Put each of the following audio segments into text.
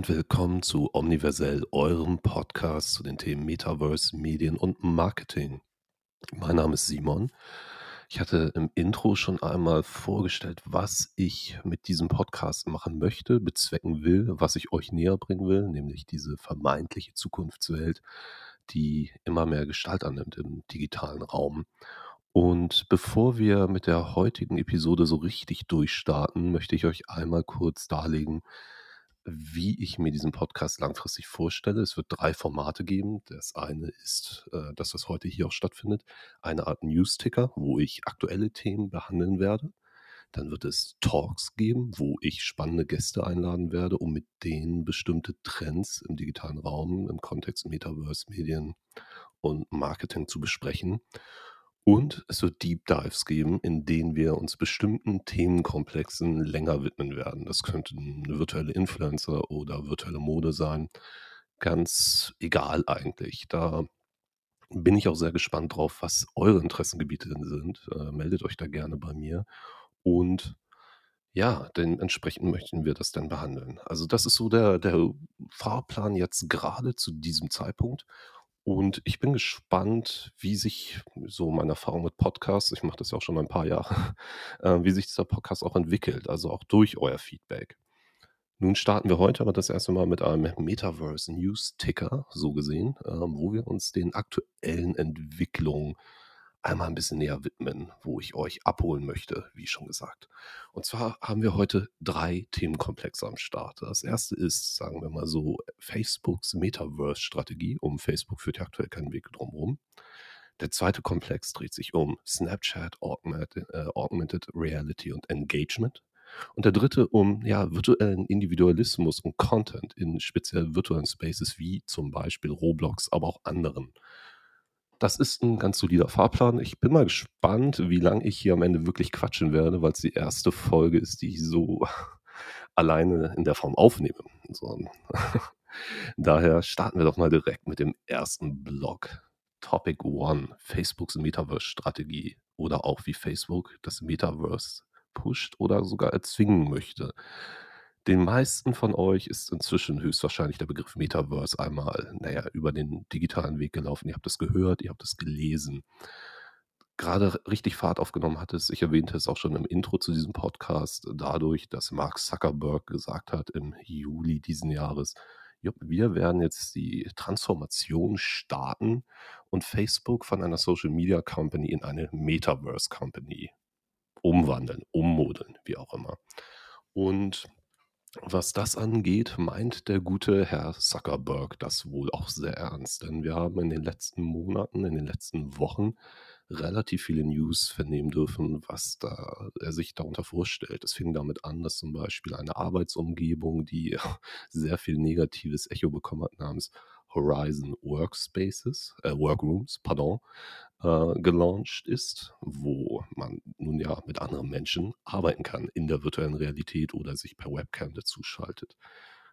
und willkommen zu Omniversell, eurem Podcast zu den Themen Metaverse, Medien und Marketing. Mein Name ist Simon. Ich hatte im Intro schon einmal vorgestellt, was ich mit diesem Podcast machen möchte, bezwecken will, was ich euch näher bringen will, nämlich diese vermeintliche Zukunftswelt, die immer mehr Gestalt annimmt im digitalen Raum. Und bevor wir mit der heutigen Episode so richtig durchstarten, möchte ich euch einmal kurz darlegen, wie ich mir diesen Podcast langfristig vorstelle. Es wird drei Formate geben. Das eine ist, äh, dass das heute hier auch stattfindet, eine Art News-Ticker, wo ich aktuelle Themen behandeln werde. Dann wird es Talks geben, wo ich spannende Gäste einladen werde, um mit denen bestimmte Trends im digitalen Raum, im Kontext Metaverse, Medien und Marketing zu besprechen. Und es wird Deep Dives geben, in denen wir uns bestimmten Themenkomplexen länger widmen werden. Das könnten virtuelle Influencer oder virtuelle Mode sein. Ganz egal eigentlich. Da bin ich auch sehr gespannt drauf, was eure Interessengebiete sind. Äh, meldet euch da gerne bei mir. Und ja, dementsprechend möchten wir das dann behandeln. Also das ist so der, der Fahrplan jetzt gerade zu diesem Zeitpunkt. Und ich bin gespannt, wie sich so meine Erfahrung mit Podcasts, ich mache das ja auch schon ein paar Jahre, äh, wie sich dieser Podcast auch entwickelt, also auch durch euer Feedback. Nun starten wir heute aber das erste Mal mit einem Metaverse News Ticker, so gesehen, ähm, wo wir uns den aktuellen Entwicklungen einmal ein bisschen näher widmen, wo ich euch abholen möchte, wie schon gesagt. Und zwar haben wir heute drei Themenkomplexe am Start. Das erste ist, sagen wir mal so, Facebooks Metaverse-Strategie. Um Facebook führt ja aktuell keinen Weg drumherum. Der zweite Komplex dreht sich um Snapchat, Augmented, äh, Augmented Reality und Engagement. Und der dritte um ja, virtuellen Individualismus und Content in speziell virtuellen Spaces wie zum Beispiel Roblox, aber auch anderen. Das ist ein ganz solider Fahrplan. Ich bin mal gespannt, wie lange ich hier am Ende wirklich quatschen werde, weil es die erste Folge ist, die ich so alleine in der Form aufnehme. So. Daher starten wir doch mal direkt mit dem ersten Blog. Topic One: Facebooks Metaverse-Strategie oder auch wie Facebook das Metaverse pusht oder sogar erzwingen möchte. Den meisten von euch ist inzwischen höchstwahrscheinlich der Begriff Metaverse einmal, naja, über den digitalen Weg gelaufen. Ihr habt es gehört, ihr habt es gelesen. Gerade richtig Fahrt aufgenommen hat es, ich erwähnte es auch schon im Intro zu diesem Podcast, dadurch, dass Mark Zuckerberg gesagt hat im Juli diesen Jahres, wir werden jetzt die Transformation starten und Facebook von einer Social Media Company in eine Metaverse Company umwandeln, ummodeln, wie auch immer. Und was das angeht, meint der gute Herr Zuckerberg das wohl auch sehr ernst, denn wir haben in den letzten Monaten, in den letzten Wochen relativ viele News vernehmen dürfen, was da er sich darunter vorstellt. Es fing damit an, dass zum Beispiel eine Arbeitsumgebung, die sehr viel negatives Echo bekommen hat, namens Horizon Workspaces, äh, Workrooms, pardon, äh, gelauncht ist, wo man nun ja mit anderen Menschen arbeiten kann in der virtuellen Realität oder sich per Webcam dazuschaltet.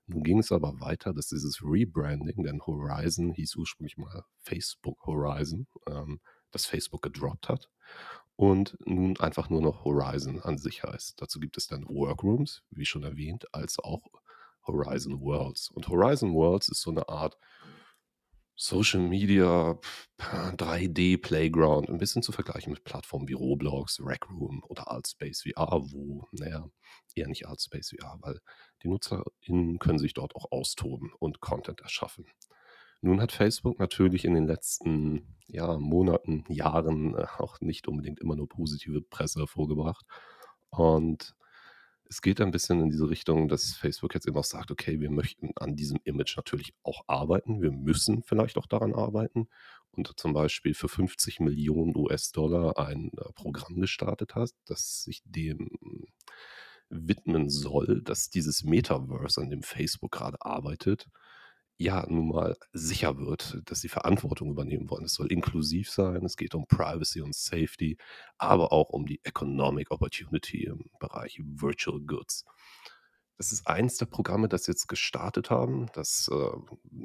Nun ging es aber weiter, dass dieses Rebranding, denn Horizon hieß ursprünglich mal Facebook Horizon, ähm, das Facebook gedroppt hat und nun einfach nur noch Horizon an sich heißt. Dazu gibt es dann Workrooms, wie schon erwähnt, als auch Horizon Worlds. Und Horizon Worlds ist so eine Art Social Media 3D Playground, ein bisschen zu vergleichen mit Plattformen wie Roblox, Rec Room oder Artspace VR, wo, naja, eher nicht Artspace VR, weil die NutzerInnen können sich dort auch austoben und Content erschaffen. Nun hat Facebook natürlich in den letzten ja, Monaten, Jahren äh, auch nicht unbedingt immer nur positive Presse hervorgebracht. Und es geht ein bisschen in diese Richtung, dass Facebook jetzt eben auch sagt, okay, wir möchten an diesem Image natürlich auch arbeiten. Wir müssen vielleicht auch daran arbeiten. Und zum Beispiel für 50 Millionen US-Dollar ein äh, Programm gestartet hat, das sich dem widmen soll, dass dieses Metaverse, an dem Facebook gerade arbeitet, ja nun mal sicher wird, dass sie Verantwortung übernehmen wollen. Es soll inklusiv sein, es geht um Privacy und Safety, aber auch um die Economic Opportunity im Bereich Virtual Goods. Das ist eins der Programme, das jetzt gestartet haben, das äh,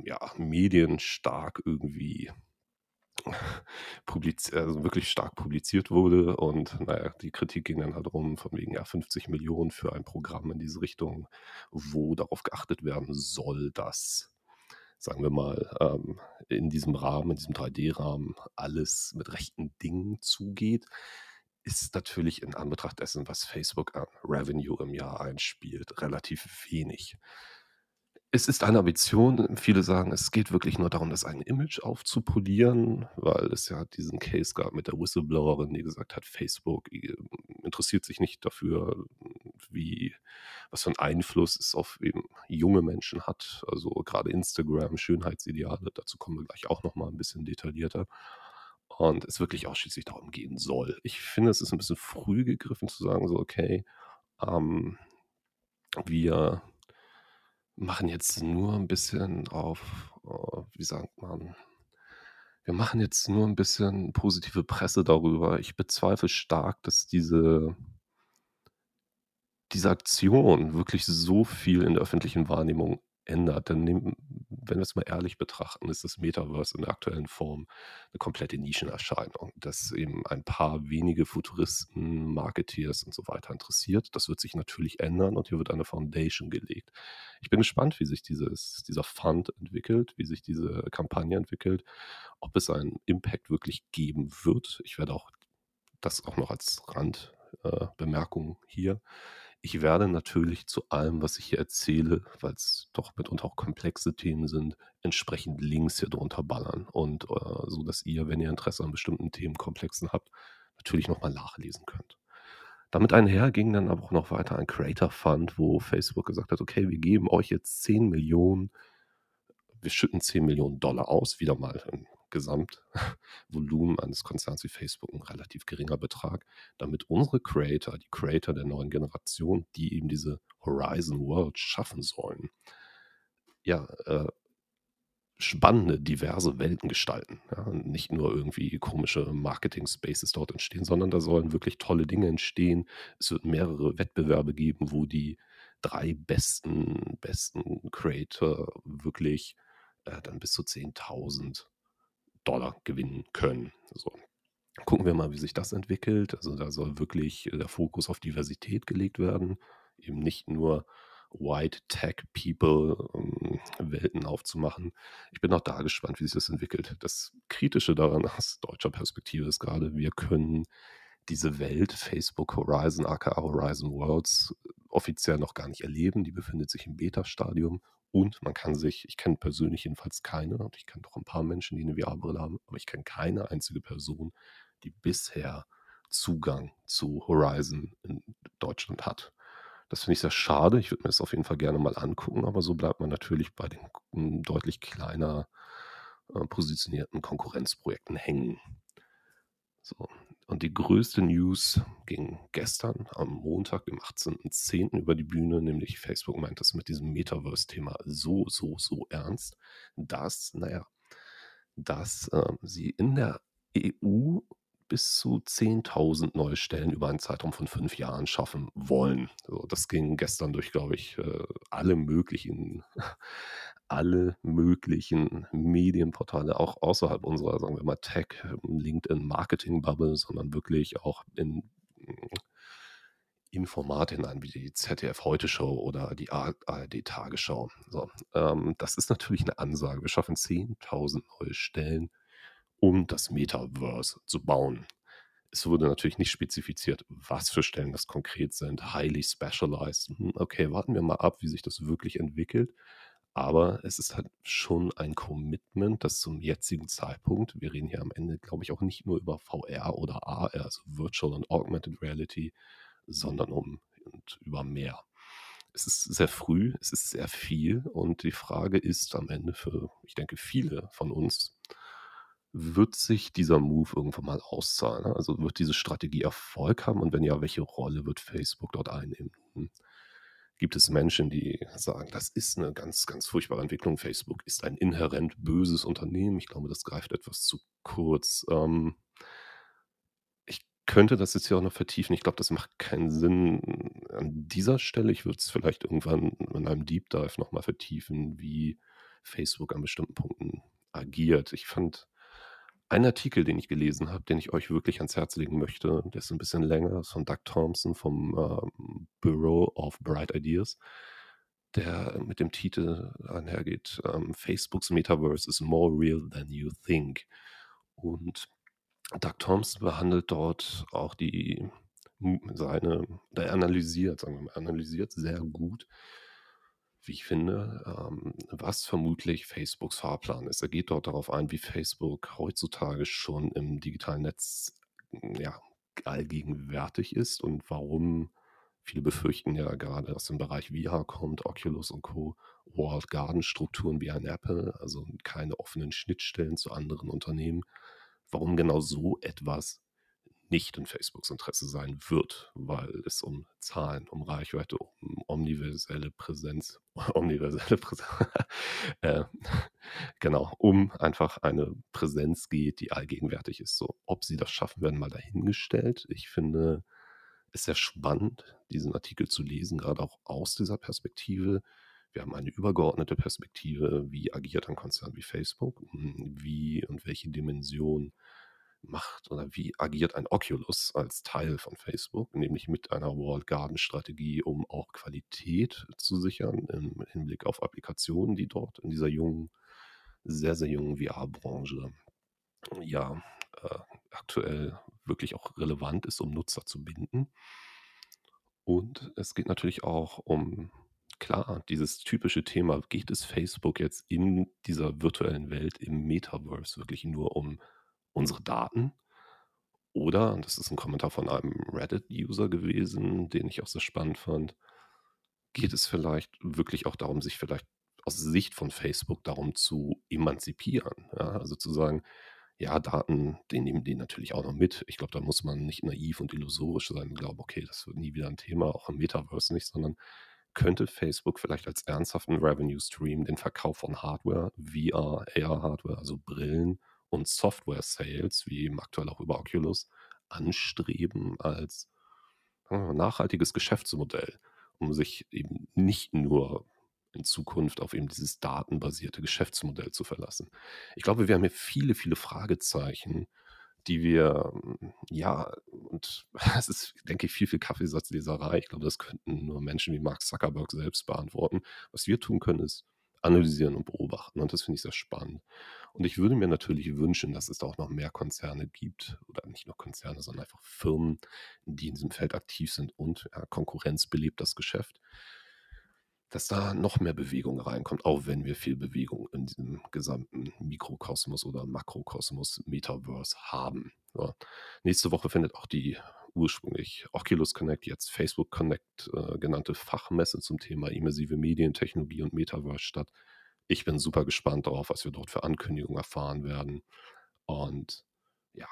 ja, medienstark irgendwie also wirklich stark publiziert wurde und naja, die Kritik ging dann halt rum von wegen, ja, 50 Millionen für ein Programm in diese Richtung, wo darauf geachtet werden soll, dass, sagen wir mal, ähm, in diesem Rahmen, in diesem 3D-Rahmen alles mit rechten Dingen zugeht, ist natürlich in Anbetracht dessen, was Facebook an Revenue im Jahr einspielt, relativ wenig. Es ist eine Ambition. Viele sagen, es geht wirklich nur darum, das eigene Image aufzupolieren, weil es ja diesen Case gab mit der Whistleblowerin, die gesagt hat, Facebook äh, interessiert sich nicht dafür, wie, was für einen Einfluss es auf eben junge Menschen hat. Also gerade Instagram, Schönheitsideale, dazu kommen wir gleich auch nochmal ein bisschen detaillierter. Und es wirklich ausschließlich darum gehen soll. Ich finde, es ist ein bisschen früh gegriffen zu sagen, so, okay, ähm, wir machen jetzt nur ein bisschen auf, äh, wie sagt man, wir machen jetzt nur ein bisschen positive Presse darüber. Ich bezweifle stark, dass diese diese Aktion wirklich so viel in der öffentlichen Wahrnehmung ändert. Denn nehm wenn wir es mal ehrlich betrachten, ist das Metaverse in der aktuellen Form eine komplette Nischenerscheinung, das eben ein paar wenige Futuristen, Marketeers und so weiter interessiert. Das wird sich natürlich ändern und hier wird eine Foundation gelegt. Ich bin gespannt, wie sich dieses dieser Fund entwickelt, wie sich diese Kampagne entwickelt, ob es einen Impact wirklich geben wird. Ich werde auch das auch noch als Randbemerkung äh, hier ich werde natürlich zu allem, was ich hier erzähle, weil es doch mitunter auch komplexe Themen sind, entsprechend Links hier drunter ballern. Und äh, so, dass ihr, wenn ihr Interesse an bestimmten Themenkomplexen habt, natürlich nochmal nachlesen könnt. Damit einher ging dann aber auch noch weiter ein Creator Fund, wo Facebook gesagt hat, okay, wir geben euch jetzt 10 Millionen, wir schütten 10 Millionen Dollar aus, wieder mal ein Gesamtvolumen eines Konzerns wie Facebook ein relativ geringer Betrag, damit unsere Creator, die Creator der neuen Generation, die eben diese Horizon World schaffen sollen, ja, äh, spannende, diverse Welten gestalten. Ja, nicht nur irgendwie komische Marketing-Spaces dort entstehen, sondern da sollen wirklich tolle Dinge entstehen. Es wird mehrere Wettbewerbe geben, wo die drei besten, besten Creator wirklich äh, dann bis zu 10.000 Dollar gewinnen können. So. Gucken wir mal, wie sich das entwickelt. Also da soll wirklich äh, der Fokus auf Diversität gelegt werden, eben nicht nur White Tech People ähm, Welten aufzumachen. Ich bin auch da gespannt, wie sich das entwickelt. Das Kritische daran aus deutscher Perspektive ist gerade, wir können diese Welt Facebook Horizon, aka Horizon Worlds, offiziell noch gar nicht erleben. Die befindet sich im Beta-Stadium und man kann sich, ich kenne persönlich jedenfalls keine, und ich kenne doch ein paar Menschen, die eine VR-Brille haben, aber ich kenne keine einzige Person, die bisher Zugang zu Horizon in Deutschland hat. Das finde ich sehr schade. Ich würde mir das auf jeden Fall gerne mal angucken, aber so bleibt man natürlich bei den hm, deutlich kleiner äh, positionierten Konkurrenzprojekten hängen. So. Und die größte News ging gestern am Montag, dem 18.10. über die Bühne, nämlich Facebook meint das mit diesem Metaverse-Thema so, so, so ernst, dass, naja, dass äh, sie in der EU bis zu 10.000 neue Stellen über einen Zeitraum von fünf Jahren schaffen wollen. So, das ging gestern durch, glaube ich, äh, alle möglichen alle möglichen Medienportale, auch außerhalb unserer, sagen wir mal, Tech, LinkedIn Marketing Bubble, sondern wirklich auch in, in Formate hinein, wie die ZDF Heute Show oder die ARD Tagesschau. So, ähm, das ist natürlich eine Ansage. Wir schaffen 10.000 neue Stellen, um das Metaverse zu bauen. Es wurde natürlich nicht spezifiziert, was für Stellen das konkret sind. Highly specialized. Hm, okay, warten wir mal ab, wie sich das wirklich entwickelt. Aber es ist halt schon ein Commitment, das zum jetzigen Zeitpunkt, wir reden hier am Ende, glaube ich, auch nicht nur über VR oder AR, also Virtual und Augmented Reality, sondern um und über mehr. Es ist sehr früh, es ist sehr viel und die Frage ist am Ende für, ich denke, viele von uns, wird sich dieser Move irgendwann mal auszahlen? Also wird diese Strategie Erfolg haben und wenn ja, welche Rolle wird Facebook dort einnehmen? Gibt es Menschen, die sagen, das ist eine ganz, ganz furchtbare Entwicklung. Facebook ist ein inhärent böses Unternehmen. Ich glaube, das greift etwas zu kurz. Ähm, ich könnte das jetzt hier auch noch vertiefen. Ich glaube, das macht keinen Sinn an dieser Stelle. Ich würde es vielleicht irgendwann in einem Deep Dive nochmal vertiefen, wie Facebook an bestimmten Punkten agiert. Ich fand Ein Artikel, den ich gelesen habe, den ich euch wirklich ans Herz legen möchte, der ist 'n bisschen länger, ist von Doug Thompson vom, ähm, Bureau of Bright Ideas, der mit dem Titel einhergeht, ähm, „Facebook's Metaverse is more real than you think“. Und Doug Thompson behandelt dort auch die seine oder er analysiert, sagen wir mal analysiert sehr gut, wie ich finde, ähm, was vermutlich Facebooks Fahrplan ist. Er geht dort darauf ein, wie Facebook heutzutage schon im digitalen Netz, hm, ja, allgegenwärtig ist und warum viele befürchten ja gerade aus dem Bereich VR kommt, Oculus und Co. Walled Garden Strukturen wie ein Apple, also keine offenen Schnittstellen zu anderen Unternehmen. Warum genau so etwas nicht in Facebooks Interesse sein wird, weil es um Zahlen, um Reichweite, um omniverselle Präsenz omniverselle Präsenz äh, genau, um einfach eine Präsenz geht, die allgegenwärtig ist. So, ob sie das schaffen werden, mal dahingestellt. Ich finde es sehr spannend, diesen Artikel zu lesen, grade auch aus dieser Perspektive. Wir haben eine übergeordnete Perspektive, wie agiert ein Konzern wie Facebook? Hm, wie und welche Dimension macht oder wie agiert ein Oculus als Teil von Facebook, nämlich mit einer Walled Garden Strategie, um auch Qualität zu sichern im Hinblick auf Applikationen, die dort in dieser jungen sehr, sehr jungen VR-Branche, ja, äh, aktuell wirklich auch relevant ist, um Nutzer zu binden. Und es geht natürlich auch um klar, dieses typische Thema, geht es Facebook jetzt in dieser virtuellen Welt im Metaverse wirklich nur um unsere Daten? Oder, und das ist 'n Kommentar von einem Reddit-User gewesen, den ich auch sehr spannend fand, geht es vielleicht wirklich auch darum, sich vielleicht aus Sicht von Facebook darum zu emanzipieren, ja? Also zu sagen: „Ja, Daten, die nehmen die natürlich auch noch mit.“ Ich glaube, da muss man nicht naiv und illusorisch sein und glauben: „Okay, das wird nie wieder 'n Thema, auch im Metaverse nicht“, sondern könnte Facebook vielleicht als ernsthaften Revenue Stream den Verkauf von Hardware, VR, AR-Hardware, also Brillen und Software-Sales, wie eben aktuell auch über Oculus, anstreben als, äh, nachhaltiges Geschäftsmodell, um sich eben nicht nur in Zukunft auf eben dieses datenbasierte Geschäftsmodell zu verlassen. Ich glaube, wir haben hier viele, viele Fragezeichen, die wir hm, ja, und es ist, denke ich, viel, viel Kaffeesatzleserei. Ich glaube, das könnten nur Menschen wie Mark Zuckerberg selbst beantworten. Was wir tun können, ist analysieren und beobachten und das finde ich sehr spannend. Und ich würde mir natürlich wünschen, dass es da auch noch mehr Konzerne gibt oder nicht nur Konzerne, sondern einfach Firmen, die in diesem Feld aktiv sind und, ja, Konkurrenz belebt das Geschäft dass da noch mehr Bewegung reinkommt, auch wenn wir viel Bewegung in diesem gesamten Mikrokosmos oder Makrokosmos Metaverse haben, ja. Nächste Woche findet auch die ursprünglich Oculus Connect, jetzt Facebook Connect, äh, genannte Fachmesse zum Thema immersive Medientechnologie und Metaverse statt. Ich bin super gespannt darauf, was wir dort für Ankündigungen erfahren werden. Und ja,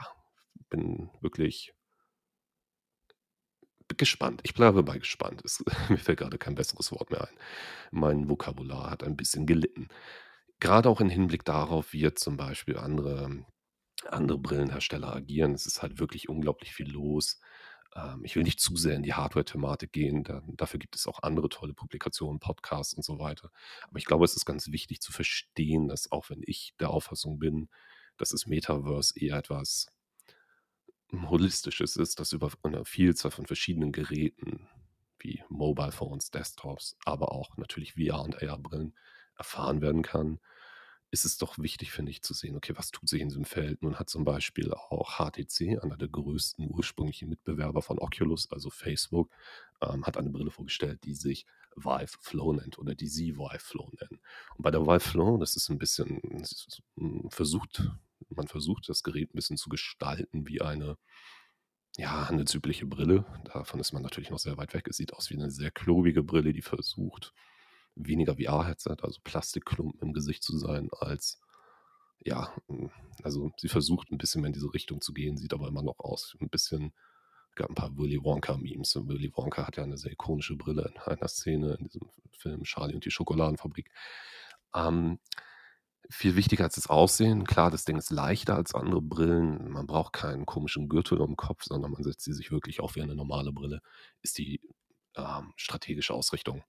bin wirklich gespannt. Ich bleibe bei gespannt. Es mir fällt grade kein besseres Wort mehr ein. Mein Vokabular hat ein bisschen gelitten. Grade auch im Hinblick darauf, wie jetzt zum Beispiel andere andere Brillenhersteller agieren. Es ist halt wirklich unglaublich viel los. Ähm, ich will nicht zu sehr in die Hardware-Thematik gehen, da dafür gibt es auch andere tolle Publikationen, Podcasts und so weiter. Aber ich glaube, es ist ganz wichtig zu verstehen, dass auch wenn ich der Auffassung bin, dass das Metaverse eher etwas Holistisches ist, das über 'ne Vielzahl von verschiedenen Geräten wie Mobile Phones, Desktops, aber auch natürlich VR und AR-Brillen erfahren werden kann, ist es doch wichtig, finde ich, zu sehen, okay, was tut sich in diesem Feld? Nun hat zum Beispiel auch HTC, einer der größten ursprünglichen Mitbewerber von Oculus, also Facebook, ähm, hat eine Brille vorgestellt, die sich Vive Flow nennt oder die sie Vive Flow nennen. Und bei der Vive Flow, das ist 'n bisschen versucht man versucht, das Gerät 'n bisschen zu gestalten wie eine, ja, handelsübliche Brille. Davon ist man natürlich noch sehr weit weg. Es sieht aus wie 'ne sehr klobige Brille, die versucht, weniger VR-Headset, also Plastikklumpen im Gesicht zu sein, als ja, hm, also sie versucht 'n bisschen mehr in diese Richtung zu gehen, sieht aber immer noch aus 'n bisschen gab 'n paar Willy Wonka-Memes Willy Wonka hat ja 'ne sehr ikonische Brille in einer Szene in diesem Film „Charlie und die Schokoladenfabrik“. Ähm, viel wichtiger als das Aussehen, klar, das Ding ist leichter als andere Brillen. Man braucht keinen komischen Gürtel um'm Kopf, sondern man setzt sie sich wirklich auf wie eine normale Brille, ist die, ähm, strategische Ausrichtung.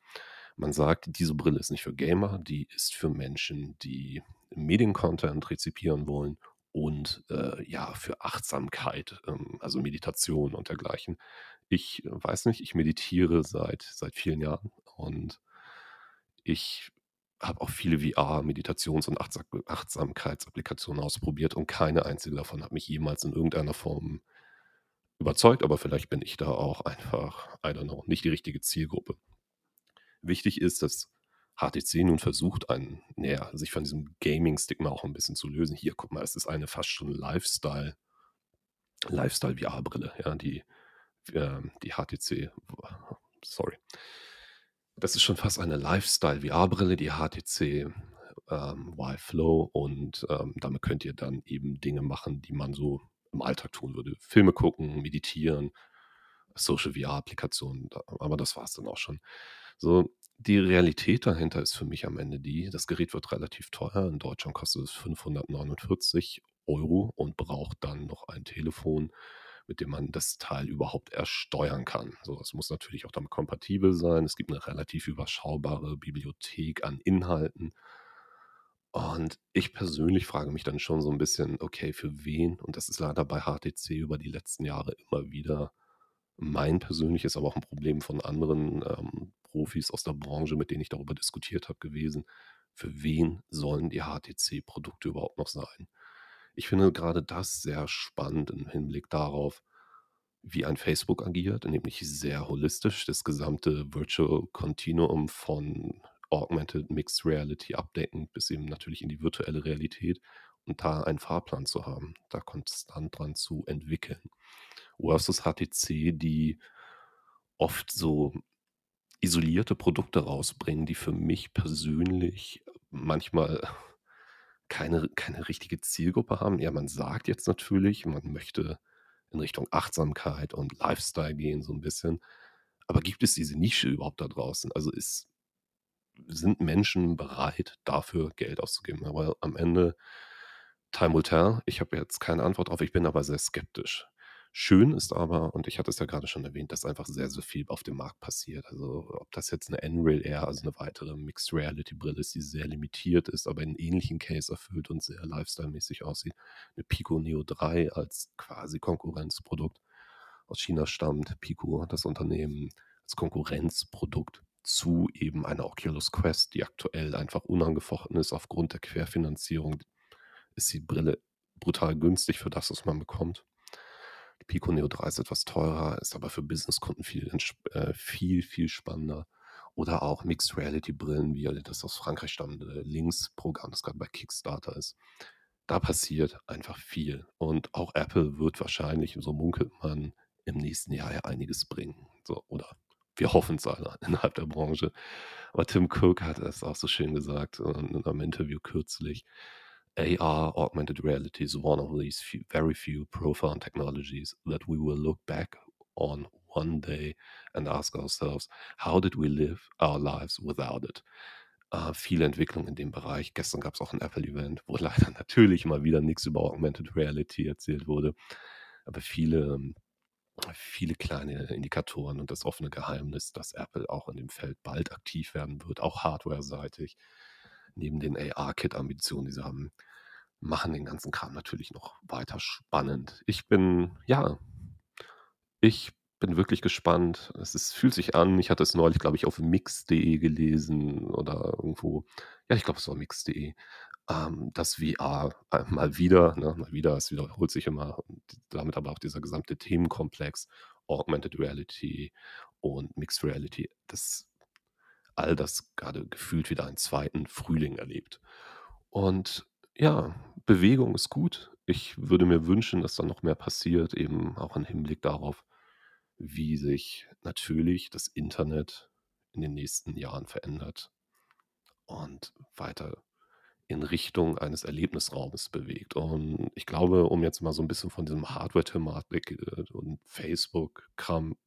Man sagt, diese Brille ist nicht für Gamer, die ist für Menschen, die Medien-Content rezipieren wollen und äh, ja, für Achtsamkeit, ähm, also Meditation und dergleichen. Ich äh, weiß nicht, ich meditiere seit, seit vielen Jahren und ich habe auch viele VR-Meditations- und Achtsam Achtsamkeitsapplikationen ausprobiert und keine einzige davon hat mich jemals in irgendeiner Form überzeugt, aber vielleicht bin ich da auch einfach, I don't know, nicht die richtige Zielgruppe. Wichtig ist, dass HTC nun versucht, einen, näher, sich von diesem Gaming-Stigma auch ein bisschen zu lösen. Hier, guck mal, es ist eine fast schon Lifestyle, Lifestyle-VR-Brille, ja, die, äh, die HTC, sorry. Das ist schon fast eine Lifestyle-VR-Brille, die HTC ähm, Vive Flow und ähm, damit könnt ihr dann eben Dinge machen, die man so im Alltag tun würde. Filme gucken, meditieren, Social VR-Applikationen, aber das war es dann auch schon. So, die Realität dahinter ist für mich am Ende die, das Gerät wird relativ teuer. In Deutschland kostet es 549 Euro und braucht dann noch ein Telefon, mit dem man das Teil überhaupt erst steuern kann. So, es muss natürlich auch damit kompatibel sein. Es gibt eine relativ überschaubare Bibliothek an Inhalten. Und ich persönlich frage mich dann schon so ein bisschen, okay, für wen? Und das ist leider bei HTC über die letzten Jahre immer wieder mein persönliches, aber auch ein Problem von anderen ähm, Profis aus der Branche, mit denen ich darüber diskutiert habe, gewesen. Für wen sollen die HTC-Produkte überhaupt noch sein? Ich finde gerade das sehr spannend im Hinblick darauf, wie ein Facebook agiert, nämlich sehr holistisch das gesamte Virtual Continuum von Augmented Mixed Reality abdeckend bis eben natürlich in die virtuelle Realität und da einen Fahrplan zu haben, da konstant dran zu entwickeln. Versus HTC, die oft so isolierte Produkte rausbringen, die für mich persönlich manchmal keine, keine richtige Zielgruppe haben. Ja, man sagt jetzt natürlich, man möchte in Richtung Achtsamkeit und Lifestyle gehen, so ein bisschen. Aber gibt es diese Nische überhaupt da draußen? Also ist, sind Menschen bereit, dafür Geld auszugeben? Aber am Ende, time will tell. Ich habe jetzt keine Antwort drauf, ich bin aber sehr skeptisch. Schön ist aber, und ich hatte es ja gerade schon erwähnt, dass einfach sehr, sehr viel auf dem Markt passiert. Also ob das jetzt eine N-Rail Air, also eine weitere Mixed Reality Brille ist, die sehr limitiert ist, aber einen ähnlichen Case erfüllt und sehr lifestyle-mäßig aussieht. Eine Pico Neo 3 als quasi Konkurrenzprodukt aus China stammt. Pico, das Unternehmen, als Konkurrenzprodukt zu eben einer Oculus Quest, die aktuell einfach unangefochten ist aufgrund der Querfinanzierung. Ist die Brille brutal günstig für das, was man bekommt. Pico Neo 3 ist etwas teurer, ist aber für Businesskunden viel, äh, viel, viel spannender. Oder auch Mixed Reality Brillen, wie das aus Frankreich stammende Links-Programm, das gerade bei Kickstarter ist. Da passiert einfach viel. Und auch Apple wird wahrscheinlich, so munkelt man, im nächsten Jahr ja einiges bringen. So, oder wir hoffen es alle innerhalb der Branche. Aber Tim Cook hat es auch so schön gesagt in einem Interview kürzlich. AR, augmented reality, is one of these few, very few profound technologies that we will look back on one day and ask ourselves, how did we live our lives without it? Äh, viele Entwicklungen in dem Bereich. Gestern gab es auch ein Apple-Event, wo leider natürlich mal wieder nichts über Augmented Reality erzählt wurde. Aber viele, viele kleine Indikatoren und das offene Geheimnis, dass Apple auch in dem Feld bald aktiv werden wird, auch hardware-seitig neben den AR-Kit-Ambitionen, die sie haben, machen den ganzen Kram natürlich noch weiter spannend. Ich bin, ja, ich bin wirklich gespannt. Es ist, fühlt sich an, ich hatte es neulich, glaube ich, auf mix.de gelesen oder irgendwo, ja, ich glaube, es war mix.de, ähm, dass VR äh, mal wieder, ne, mal wieder, es wiederholt sich immer, damit aber auch dieser gesamte Themenkomplex, Augmented Reality und Mixed Reality, das all das gerade gefühlt wieder einen zweiten Frühling erlebt. Und ja, Bewegung ist gut. Ich würde mir wünschen, dass da noch mehr passiert, eben auch im Hinblick darauf, wie sich natürlich das Internet in den nächsten Jahren verändert und weiter in Richtung eines Erlebnisraumes bewegt. Und ich glaube, um jetzt mal so ein bisschen von diesem Hardware-Thematik äh, und Facebook-Kram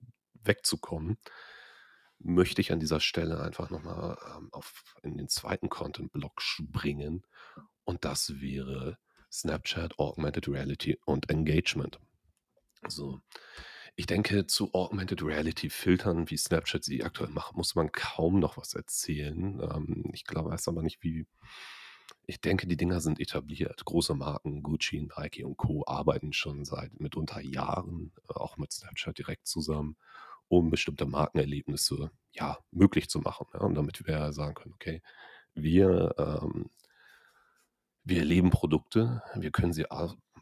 wegzukommen, möchte ich an dieser Stelle einfach nochmal ähm, auf, in den zweiten Content-Block springen. Und das wäre Snapchat, Augmented Reality und Engagement. Also, ich denke, zu Augmented Reality Filtern, wie Snapchat sie aktuell macht, muss man kaum noch was erzählen. Ähm, ich glaube, weiß aber nicht, wie, Ich denke, die Dinger sind etabliert. Große Marken, Gucci, Nike und Co. arbeiten schon seit mitunter Jahren, äh, auch mit Snapchat direkt zusammen, um bestimmte Markenerlebnisse, ja, möglich zu machen, ja, und damit wir sagen können: „Okay, wir, ähm wir erleben Produkte, wir können sie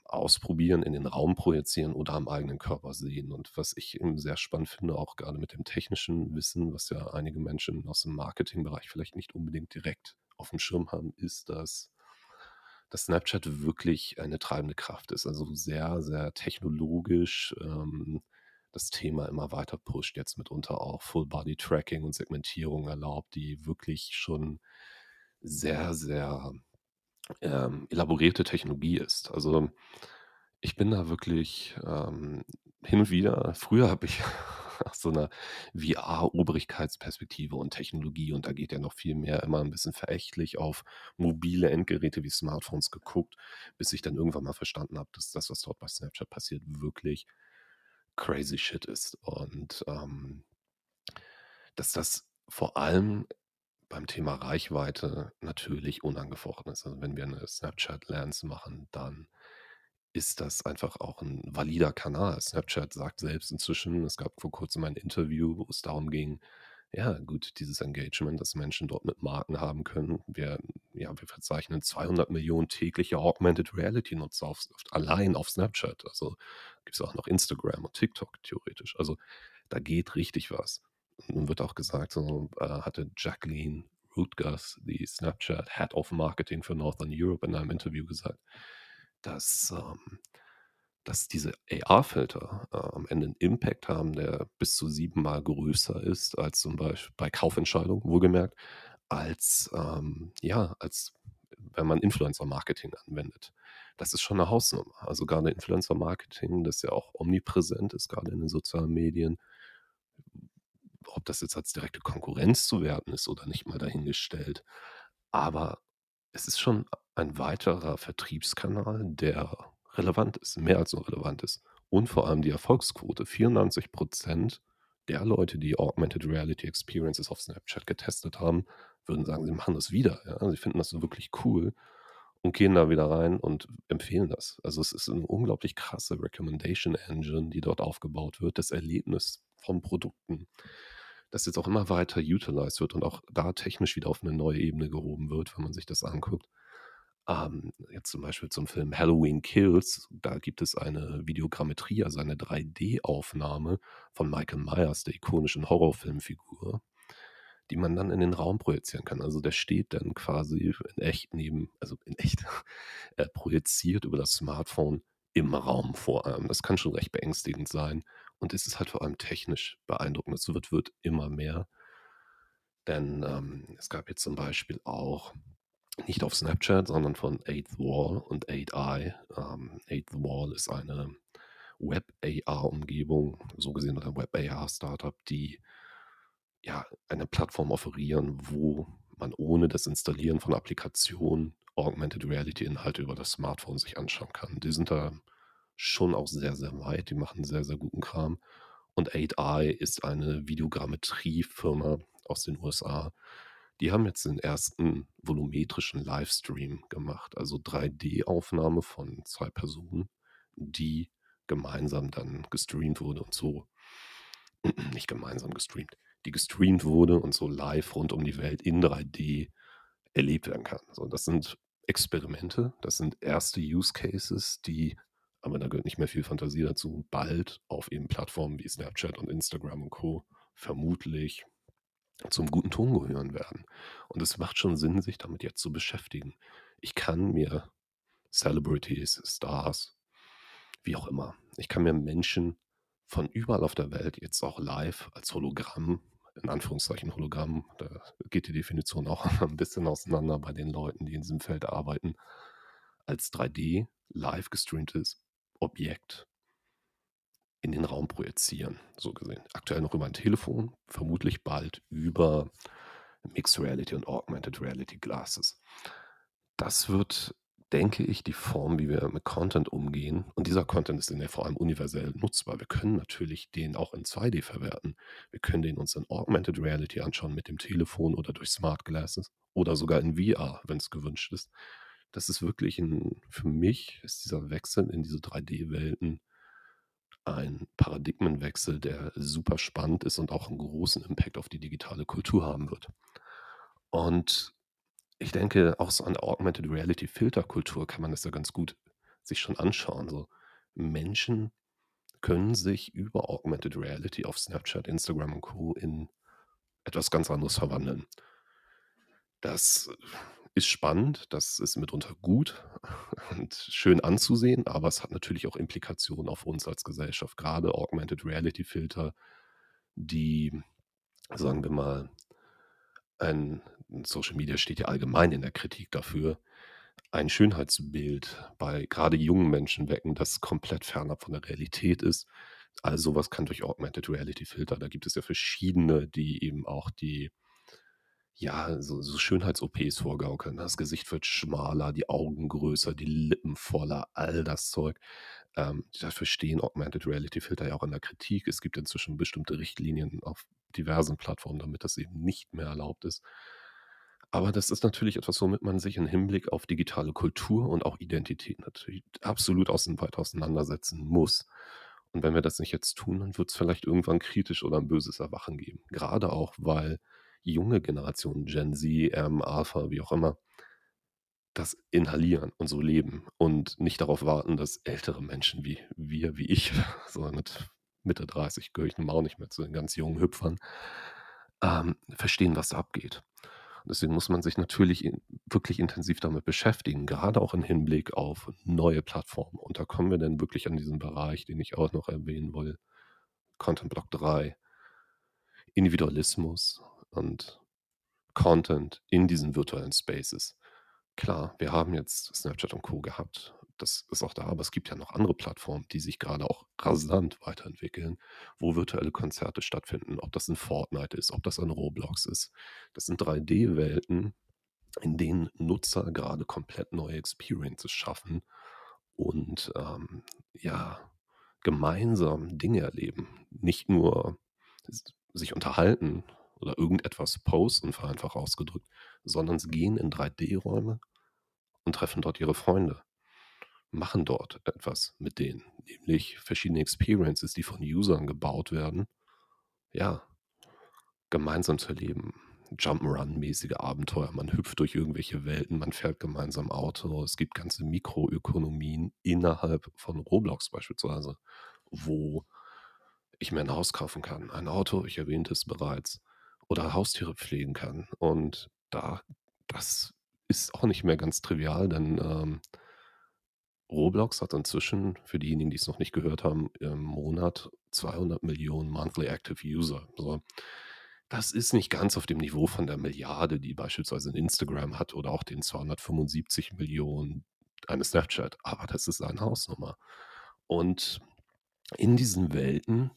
ausprobieren, in den Raum projizieren oder am eigenen Körper sehen.“ Und was ich eben sehr spannend finde, auch gerade mit dem technischen Wissen, was ja einige Menschen aus dem Marketingbereich vielleicht nicht unbedingt direkt auf dem Schirm haben, ist, dass dass Snapchat wirklich eine treibende Kraft ist. Also sehr, sehr technologisch, ähm, das Thema immer weiter pusht, jetzt mitunter auch Full-Body-Tracking und Segmentierung erlaubt, die wirklich schon sehr, sehr, ähm, elaborierte Technologie ist. Also, ich bin da wirklich, ähm, hin und wieder früher habe ich aus so 'ner VR-Obrigkeitsperspektive und Technologie und da geht ja noch viel mehr immer 'n bisschen verächtlich auf mobile Endgeräte wie Smartphones geguckt, bis ich dann irgendwann mal verstanden habe, dass das, was dort bei Snapchat passiert, wirklich crazy shit ist und, ähm dass das vor allem beim Thema Reichweite natürlich unangefochten ist. Also, wenn wir 'ne Snapchat Lens machen, dann ist das einfach auch 'n valider Kanal. Snapchat sagt selbst inzwischen es gab vor Kurzem ein Interview, wo es darum ging, ja, gut, dieses Engagement, das Menschen dort mit Marken haben können. Wir ja, wir verzeichnen 200.000.000 tägliche Augmented Reality Nutzer auf allein auf Snapchat. Also, gibt's auch noch Instagram und TikTok theoretisch. Also, da geht richtig was. Nun wird auch gesagt, so, äh, hatte Jacqueline Rutgers, die Snapchat Head of Marketing für Northern Europe in einem Interview gesagt, dass, ähm dass diese AR-Filter, äh, am Ende 'n Impact haben, der bis zu siebenmal größer ist als zum Beisp bei Kaufentscheidungen wohlgemerkt, als, ähm ja, als wenn man Influencer-Marketing anwendet. Das ist schon 'ne Hausnummer. Also, grade Influencer-Marketing, das ja auch omnipräsent ist, grade in den sozialen Medien. Ob das jetzt als direkte Konkurrenz zu werten ist oder nicht, mal dahingestellt. Aber es ist schon ein weiterer Vertriebskanal, der relevant ist, mehr als nur relevant ist. Und vor allem die Erfolgsquote. 94 % der Leute, die Augmented Reality Experiences auf Snapchat getestet haben, würden sagen, sie machen das wieder, ja. Sie finden das so wirklich cool und gehen da wieder rein und empfehlen das. Also, es ist 'ne unglaublich krasse Recommendation Engine, die dort aufgebaut wird, das Erlebnis von Produkten, das jetzt auch immer weiter utilized wird und auch da technisch wieder auf 'ne neue Ebene gehoben wird, wenn man sich das anguckt. Ähm, jetzt zum Beispiel zum Film Halloween Kills, da gibt es eine Videogrammetrie, also eine 3D-Aufnahme von Michael Myers, der ikonischen Horrorfilmfigur, die man dann in den Raum projizieren kann. Also, der steht dann quasi in echt neben also, in echt, äh, projiziert über das Smartphone im Raum vor einem. Das kann schon recht beängstigend sein und es ist halt vor allem technisch beeindruckend. Es wird wird immer mehr. Denn, ähm, es gab jetzt zum Beispiel auch nicht auf Snapchat, sondern von Eighth Wall und 8eye. Ähm, Eighth Wall ist eine Web-AR-Umgebung, so gesehen oder Web-AR-Startup, die ja eine Plattform offerieren, wo man ohne das Installieren von Applikationen Augmented Reality Inhalte über das Smartphone sich anschauen kann. Die sind da schon auch sehr, sehr weit. Die machen sehr, sehr guten Kram. Und 8eye ist eine Videogrammetrie-Firma aus den USA. Die haben jetzt den ersten volumetrischen Livestream gemacht, also 3D-Aufnahme von 2 Personen, die gemeinsam dann gestreamt wurde und so nicht gemeinsam gestreamt, die gestreamt wurde und so live rund um die Welt in 3D erlebt werden kann. So, das sind Experimente, das sind erste Use Cases, die aber da gehört nicht mehr viel Fantasie dazu, bald auf eben Plattformen wie Snapchat und Instagram und Co. vermutlich zum guten Ton gehören werden. Und es macht schon Sinn, sich damit jetzt zu beschäftigen. Ich kann mir Celebrities, Stars, wie auch immer ich kann mir Menschen von überall auf der Welt jetzt auch live als Hologramm in Anführungszeichen Hologramm, da geht die Definition auch 'n bisschen auseinander bei den Leuten, die in diesem Feld arbeiten, als 3D live gestreamtes Objekt in den Raum projizieren, so gesehen. Aktuell noch über ein Telefon, vermutlich bald über Mixed Reality und Augmented Reality Glasses. Das wird denke ich, die Form, wie wir mit Content umgehen und dieser Content ist dann ja vor allem universell nutzbar. Wir können natürlich den auch in 2D verwerten. Wir können den uns in Augmented Reality anschauen mit dem Telefon oder durch Smart Glasses oder sogar in VR, wenn es gewünscht ist. Das ist wirklich 'n für mich ist dieser Wechsel in diese 3D-Welten ein Paradigmenwechsel, der super spannend ist und auch 'n großen Impact auf die digitale Kultur haben wird. Und ich denke, auch so an Augmented Reality Filterkultur kann man das ja ganz gut sich schon anschauen. So Menschen können sich über Augmented Reality auf Snapchat, Instagram und Co. in etwas ganz anderes verwandeln. Das ist spannend, das ist mitunter gut und schön anzusehen, aber es hat natürlich auch Implikationen auf uns als Gesellschaft. Grade Augmented Reality Filter, die, sagen wir mal ein Social Media steht ja allgemein in der Kritik dafür, ein Schönheitsbild bei grade jungen Menschen wecken, das komplett fernab von der Realität ist. All so was kann durch Augmented Reality Filter da gibt es ja verschiedene, die eben auch die ja, so so Schönheits-OPs vorgaukeln. Das Gesicht wird schmaler, die Augen größer, die Lippen voller, all das Zeug. Ähm, dafür stehen Augmented Reality Filter ja auch in der Kritik. Es gibt inzwischen bestimmte Richtlinien auf diversen Plattformen, damit das eben nicht mehr erlaubt ist. Aber das ist natürlich etwas, womit man sich in Hinblick auf digitale Kultur und auch Identität natürlich absolut weit auseinandersetzen muss. Und wenn wir das nicht jetzt tun, dann wird's vielleicht irgendwann kritisch oder 'n böses Erwachen geben. Grade auch, weil junge Generationen, Gen Z, ähm, Alpha, wie auch immer das inhalieren und so leben und nicht darauf warten, dass ältere Menschen wie wir, wie ich, so mit Mitte 30 gehöre ich nun auch nicht mehr zu den ganz jungen Hüpfern, ähm, verstehen, was da abgeht. Deswegen muss man sich natürlich wirklich intensiv damit beschäftigen, grade auch im Hinblick auf neue Plattformen. Und da kommen wir dann wirklich an diesen Bereich, den ich auch noch erwähnen will, Content Block 3. Individualismus und Content in diesen virtuellen Spaces. Klar, wir haben jetzt Snapchat und Co. gehabt. Das ist auch da, aber es gibt ja noch andere Plattformen, die sich grade auch rasant weiterentwickeln, wo virtuelle Konzerte stattfinden, ob das in Fortnite ist, ob das in Roblox ist. Das sind 3D-Welten, in denen Nutzer grade komplett neue Experiences schaffen und, ähm, ja, gemeinsam Dinge erleben. Nicht nur sich unterhalten oder irgendetwas posten, vereinfacht ausgedrückt, sondern sie gehen in 3D-Räume und treffen dort ihre Freunde, machen dort etwas mit denen, nämlich verschiedene Experiences, die von Usern gebaut werden, ja, gemeinsam zu erleben. Jump-'n'-Run-mäßige Abenteuer. Man hüpft durch irgendwelche Welten, man fährt gemeinsam Auto. Es gibt ganze Mikroökonomien innerhalb von Roblox beispielsweise, wo ich mir 'n Haus kaufen kann, ein Auto, ich erwähnte es bereits, oder Haustiere pflegen kann. Und da das ist auch nicht mehr ganz trivial, denn, ähm, Roblox hat inzwischen, für diejenigen, die's noch nicht gehört haben, im Monat 200.000.000 Monthly Active User. So. Das ist nicht ganz auf dem Niveau von der Milliarde, die beispielsweise 'n Instagram hat oder auch den 275.000.000 eines Snapchat, aber das ist eine Hausnummer. Und in diesen Welten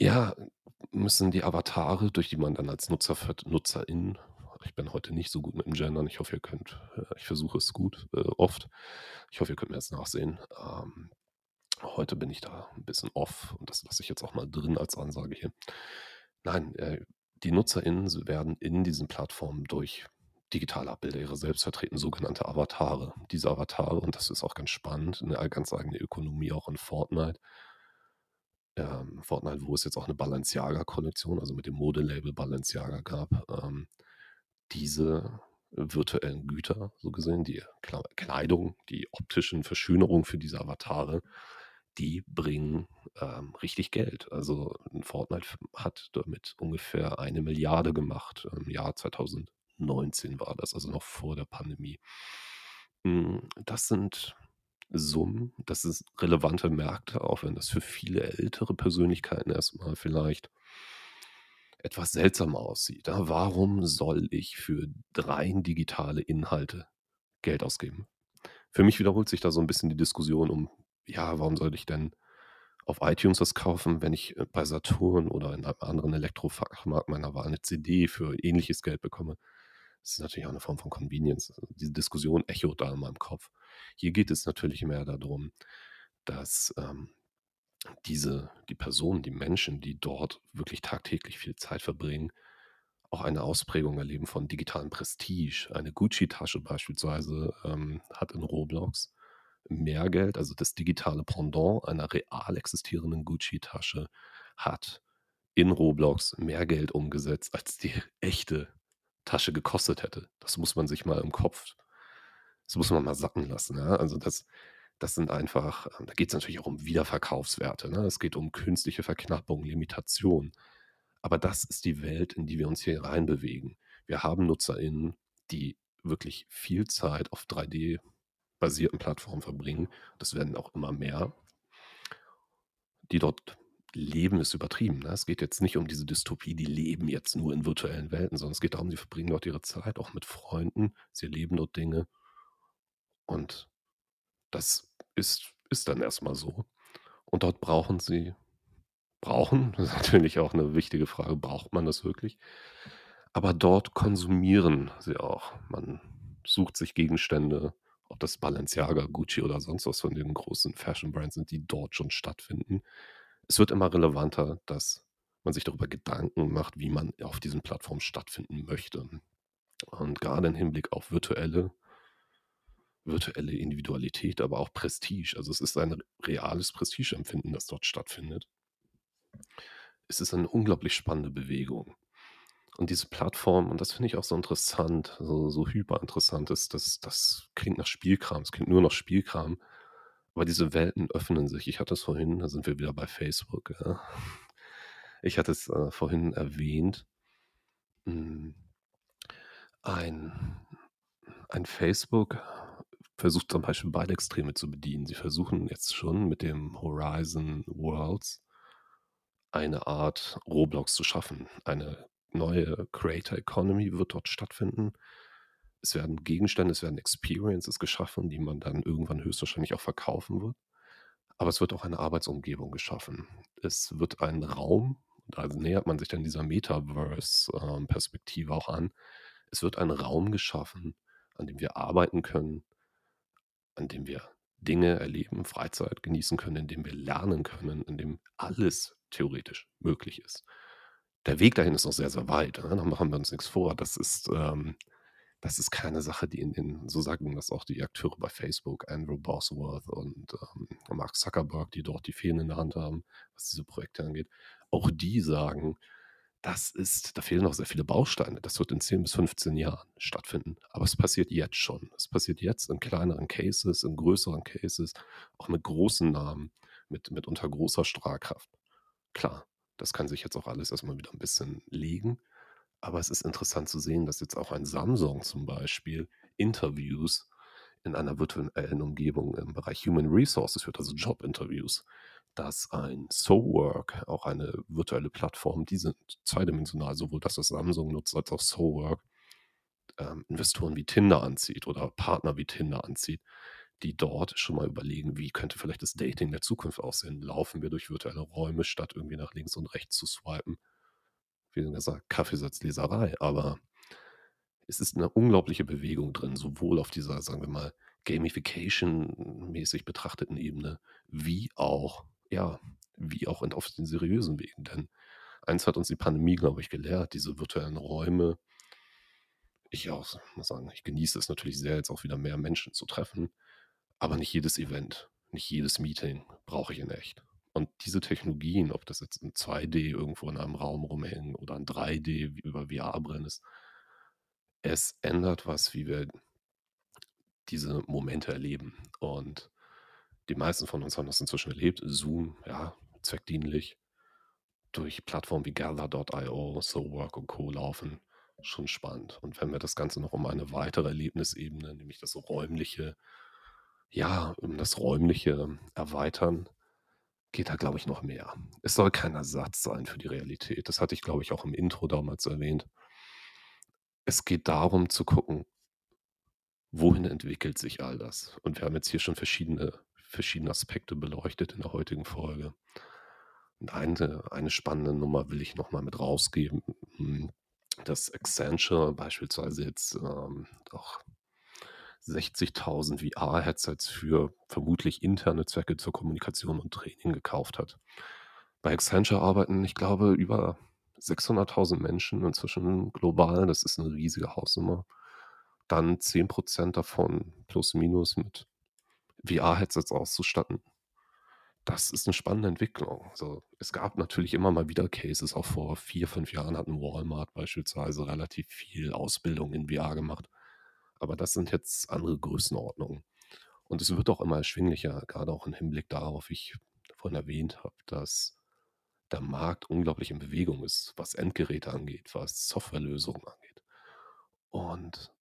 ja, müssen die Avatare, durch die man dann als Nutzer NutzerInnen ich bin heute nicht so gut mit dem Gendern, ich hoffe, ihr könnt äh, ich versuche es gut, äh, oft. Ich hoffe, ihr könnt mir das nachsehen. Ähm, heute bin ich da 'n bisschen off und das lasse ich jetzt auch mal drin als Ansage hier. Nein, äh, die NutzerInnen werden in diesen Plattformen durch digitale Abbilder ihrer selbst vertreten, sogenannte Avatare. Diese Avatare, und das ist auch ganz spannend, 'ne ei ganz eigene Ökonomie auch in Fortnite ähm, Fortnite, wo es jetzt auch 'ne Balenciaga-Kollektion, also mit dem Modelabel Balenciaga gab, ähm, diese virtuellen Güter, so gesehen, die Kleidung, die optischen Verschönerungen für diese Avatare, die bringen, ähm, richtig Geld. Also, Fortnite hat damit ungefähr 1.000.000.000 gemacht. Im Jahr 2019 war das, also noch vor der Pandemie. Hm, das sind Summen, das ist relevante Märkte, auch wenn das für viele ältere Persönlichkeiten erst mal vielleicht etwas seltsam aussieht, ja? Warum soll ich für rein digitale Inhalte Geld ausgeben? Für mich wiederholt sich da so 'n bisschen die Diskussion um, ja, warum sollte ich denn auf iTunes was kaufen, wenn ich, äh, bei Saturn oder in einem anderen Elektrofachmarkt meiner Wahl 'ne CD für ähnliches Geld bekomme? Das ist natürlich auch eine Form von Convenience. Also, diese Diskussion echot da in meinem Kopf. Hier geht es natürlich mehr darum, dass, ähm, diese die Personen, die Menschen, die dort wirklich tagtäglich viel Zeit verbringen, auch eine Ausprägung erleben von digitalem Prestige. Eine Gucci-Tasche beispielsweise, ähm, hat in Roblox mehr Geld also das digitale Pendant einer real existierenden Gucci-Tasche hat in Roblox mehr Geld umgesetzt, als die echte Tasche gekostet hätte. Das muss man sich mal im Kopf das muss man mal sacken lassen, ja? Also, das das sind einfach ähm, da geht's natürlich auch um Wiederverkaufswerte, ne? Es geht um künstliche Verknappung, Limitation. Aber das ist die Welt, in die wir uns hier reinbewegen. Wir haben NutzerInnen, die wirklich viel Zeit auf 3D-basierten Plattformen verbringen. Das werden auch immer mehr. Die dort leben, ist übertrieben, ne? Es geht jetzt nicht um diese Dystopie, die leben jetzt nur in virtuellen Welten, sondern es geht darum, die verbringen dort ihre Zeit auch mit Freunden. Sie erleben dort Dinge. Und das ist ist dann erst mal so. Und dort brauchen sie brauchen, das ist natürlich auch 'ne wichtige Frage, braucht man das wirklich? Aber dort konsumieren sie auch. Man sucht sich Gegenstände, ob das Balenciaga, Gucci oder sonst was von den großen Fashion-Brands sind, die dort schon stattfinden. Es wird immer relevanter, dass man sich darüber Gedanken macht, wie man auf diesen Plattformen stattfinden möchte. Und grade im Hinblick auf virtuelle virtuelle Individualität, aber auch Prestige. Also, es ist ein reales Prestigeempfinden, das dort stattfindet. Es ist eine unglaublich spannende Bewegung. Und diese Plattform und das finde ich auch so interessant, so so hyperinteressant ist, das das klingt nach Spielkram. Es klingt nur nach Spielkram, aber diese Welten öffnen sich. Ich hatte es vorhin da sind wir wieder bei Facebook, ja. Ich hatte es, äh, vorhin erwähnt. Hm, ein ein Facebook versucht zum Beispiel beide Extreme zu bedienen. Sie versuchen jetzt schon mit dem Horizon Worlds eine Art Roblox zu schaffen. Eine neue Creator Economy wird dort stattfinden. Es werden Gegenstände, es werden Experiences geschaffen, die man dann irgendwann höchstwahrscheinlich auch verkaufen wird. Aber es wird auch eine Arbeitsumgebung geschaffen. Es wird ein Raum, da nähert man sich dann dieser Metaverse, ähm, auch an. Es wird ein Raum geschaffen, an dem wir arbeiten können an dem wir Dinge erleben, Freizeit genießen können, in dem wir lernen können, in dem alles theoretisch möglich ist. Der Weg dahin ist noch sehr, sehr weit, ne? Da machen wir uns nix vor. Das ist, ähm das ist keine Sache, die in den so sagen das auch die Akteure bei Facebook, Andrew Bosworth und, ähm, Mark Zuckerberg, die dort die Fäden in der Hand haben, was diese Projekte angeht. Auch die sagen, das ist da fehlen noch sehr viele Bausteine. Das wird in 10 bis 15 Jahren stattfinden. Aber es passiert jetzt schon. Es passiert jetzt in kleineren Cases, in größeren Cases, auch mit großen Namen, mit mitunter großer Strahlkraft. Klar, das kann sich jetzt auch alles erst mal wieder 'n bisschen legen, aber es ist interessant zu sehen, dass jetzt auch ein Samsung zum Beispiel Interviews in einer virtuellen Umgebung im Bereich Human Resources führt, also Jobinterviews dass ein SoWork, auch eine virtuelle Plattform, die sind zweidimensional, sowohl das, was Samsung nutzt, als auch SoWork, ähm, Investoren wie Tinder anzieht oder Partner wie Tinder anzieht, die dort schon mal überlegen, wie könnte vielleicht das Dating der Zukunft aussehen? Laufen wir durch virtuelle Räume, statt irgendwie nach links und rechts zu swipen? Wie gesagt, Kaffeesatzleserei, aber es ist 'ne unglaubliche Bewegung drin, sowohl auf dieser, sagen wir mal, Gamification-mäßig betrachteten Ebene, wie auch ja, wie auch auf den seriösen Wegen. Denn eins hat uns die Pandemie, glaube ich, gelehrt, diese virtuellen Räume ich auch muss sagen, ich genieße es natürlich sehr, jetzt auch wieder mehr Menschen zu treffen, aber nicht jedes Event, nicht jedes Meeting brauche ich in echt. Und diese Technologien, ob das jetzt in 2D irgendwo in einem Raum rumhängen oder in 3D wie über VR-Brillen ist es ändert was, wie wir diese Momente erleben. Und die meisten von uns haben das inzwischen erlebt. Zoom, ja, zweckdienlich. Durch Plattformen wie Gather.io, SoWork und Co. laufen. Schon spannend. Und wenn wir das Ganze noch um eine weitere Erlebnisebene, nämlich das Räumliche ja, um das Räumliche erweitern, geht da, glaube ich, noch mehr. Es soll kein Ersatz sein für die Realität. Das hatte ich, glaube ich, auch im Intro damals erwähnt. Es geht darum zu gucken wohin entwickelt sich all das? Und wir haben jetzt hier schon verschiedene verschiedene Aspekte beleuchtet in der heutigen Folge. Und eine eine spannende Nummer will ich noch mal mit rausgeben. Hm, dass Accenture beispielsweise jetzt, ähm, auch 60.000 VR-Headsets für vermutlich interne Zwecke zur Kommunikation und Training gekauft hat. Bei Accenture arbeiten, ich glaube, über 600.000 Menschen inzwischen global. Das ist 'ne riesige Hausnummer. Dann 10% davon plus minus mit VR-Headsets auszustatten. Das ist 'ne spannende Entwicklung. So, es gab natürlich immer mal wieder Cases. Auch vor 4, 5 Jahren hat 'n Walmart beispielsweise relativ viel Ausbildung in VR gemacht. Aber das sind jetzt andere Größenordnungen. Und es wird auch immer erschwinglicher, grade auch im Hinblick darauf, wie ich vorhin erwähnt habe, dass der Markt unglaublich in Bewegung ist, was Endgeräte angeht, was Softwarelösungen angeht. Und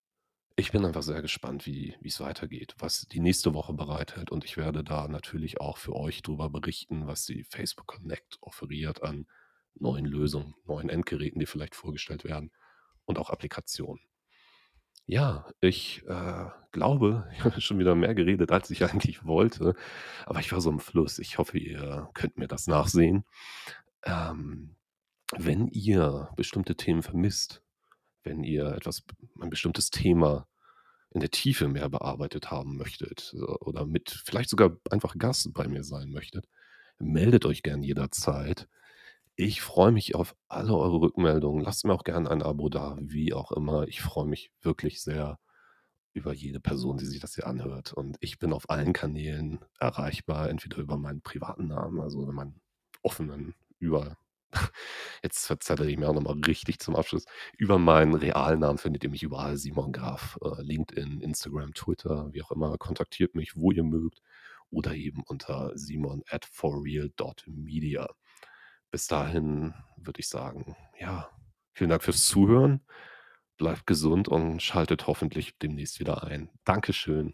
ich bin einfach sehr gespannt, wie wie's weitergeht, was die nächste Woche bereithält. Und ich werde da natürlich auch für euch drüber berichten, was die Facebook Connect offeriert an neuen Lösungen, neuen Endgeräten, die vielleicht vorgestellt werden und auch Applikationen. Ja, ich, äh, glaube, ich habe schon wieder mehr geredet, als ich eigentlich wollte, aber ich war so im Fluss. Ich hoffe, ihr könnt mir das nachsehen. Ähm, wenn ihr bestimmte Themen vermisst, wenn ihr etwas ein bestimmtes Thema in der Tiefe mehr bearbeitet haben möchtet, oder mit vielleicht sogar einfach Gast bei mir sein möchtet, meldet euch gern jederzeit. Ich freue mich auf alle eure Rückmeldungen. Lasst mir auch gern ein Abo da, wie auch immer. Ich freue mich wirklich sehr über jede Person, die sich das hier anhört. Und ich bin auf allen Kanälen erreichbar, entweder über meinen privaten Namen, also über meinen offenen, über jetzt verzettle ich mich auch noch mal richtig zum Abschluss. Über meinen realen Namen findet ihr mich überall, Simon Graf, äh, LinkedIn, Instagram, Twitter, wie auch immer. Kontaktiert mich, wo ihr mögt oder eben unter simon@forreal.media. Bis dahin würde ich sagen, ja, vielen Dank fürs Zuhören. Bleibt gesund und schaltet hoffentlich demnächst wieder ein. Dankeschön.